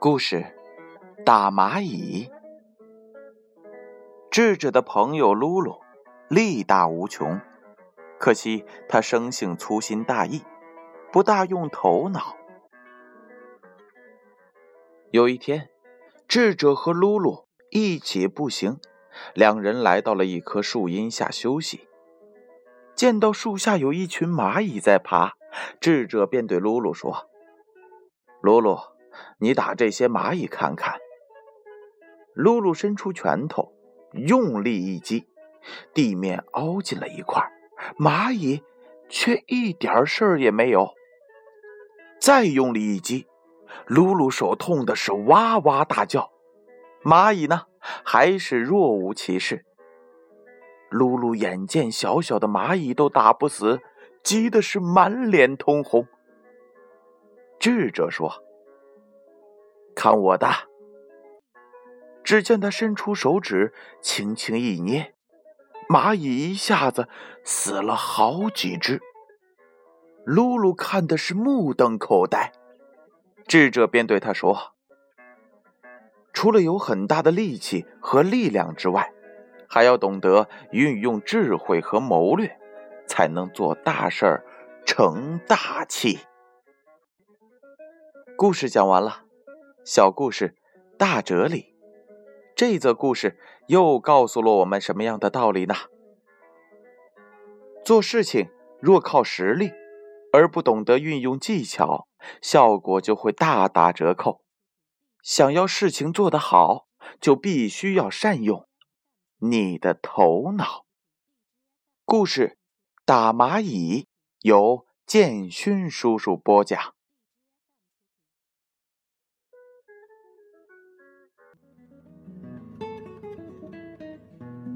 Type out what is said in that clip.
故事：打蚂蚁。智者的朋友露露，力大无穷，可惜他生性粗心大意，不大用头脑。有一天，智者和露露一起步行，两人来到了一棵树荫下休息。见到树下有一群蚂蚁在爬，智者便对露露说：“露露。”你打这些蚂蚁看看。露露伸出拳头，用力一击，地面凹进了一块，蚂蚁却一点事儿也没有。再用力一击，露露手痛的是哇哇大叫，蚂蚁呢还是若无其事。露露眼见小小的蚂蚁都打不死，急的是满脸通红。智者说。看我的！只见他伸出手指，轻轻一捏，蚂蚁一下子死了好几只。露露看的是目瞪口呆，智者便对他说：“除了有很大的力气和力量之外，还要懂得运用智慧和谋略，才能做大事儿、成大器。”故事讲完了。小故事，大哲理。这则故事又告诉了我们什么样的道理呢？做事情若靠实力，而不懂得运用技巧，效果就会大打折扣。想要事情做得好，就必须要善用你的头脑。故事《打蚂蚁》由建勋叔叔播讲。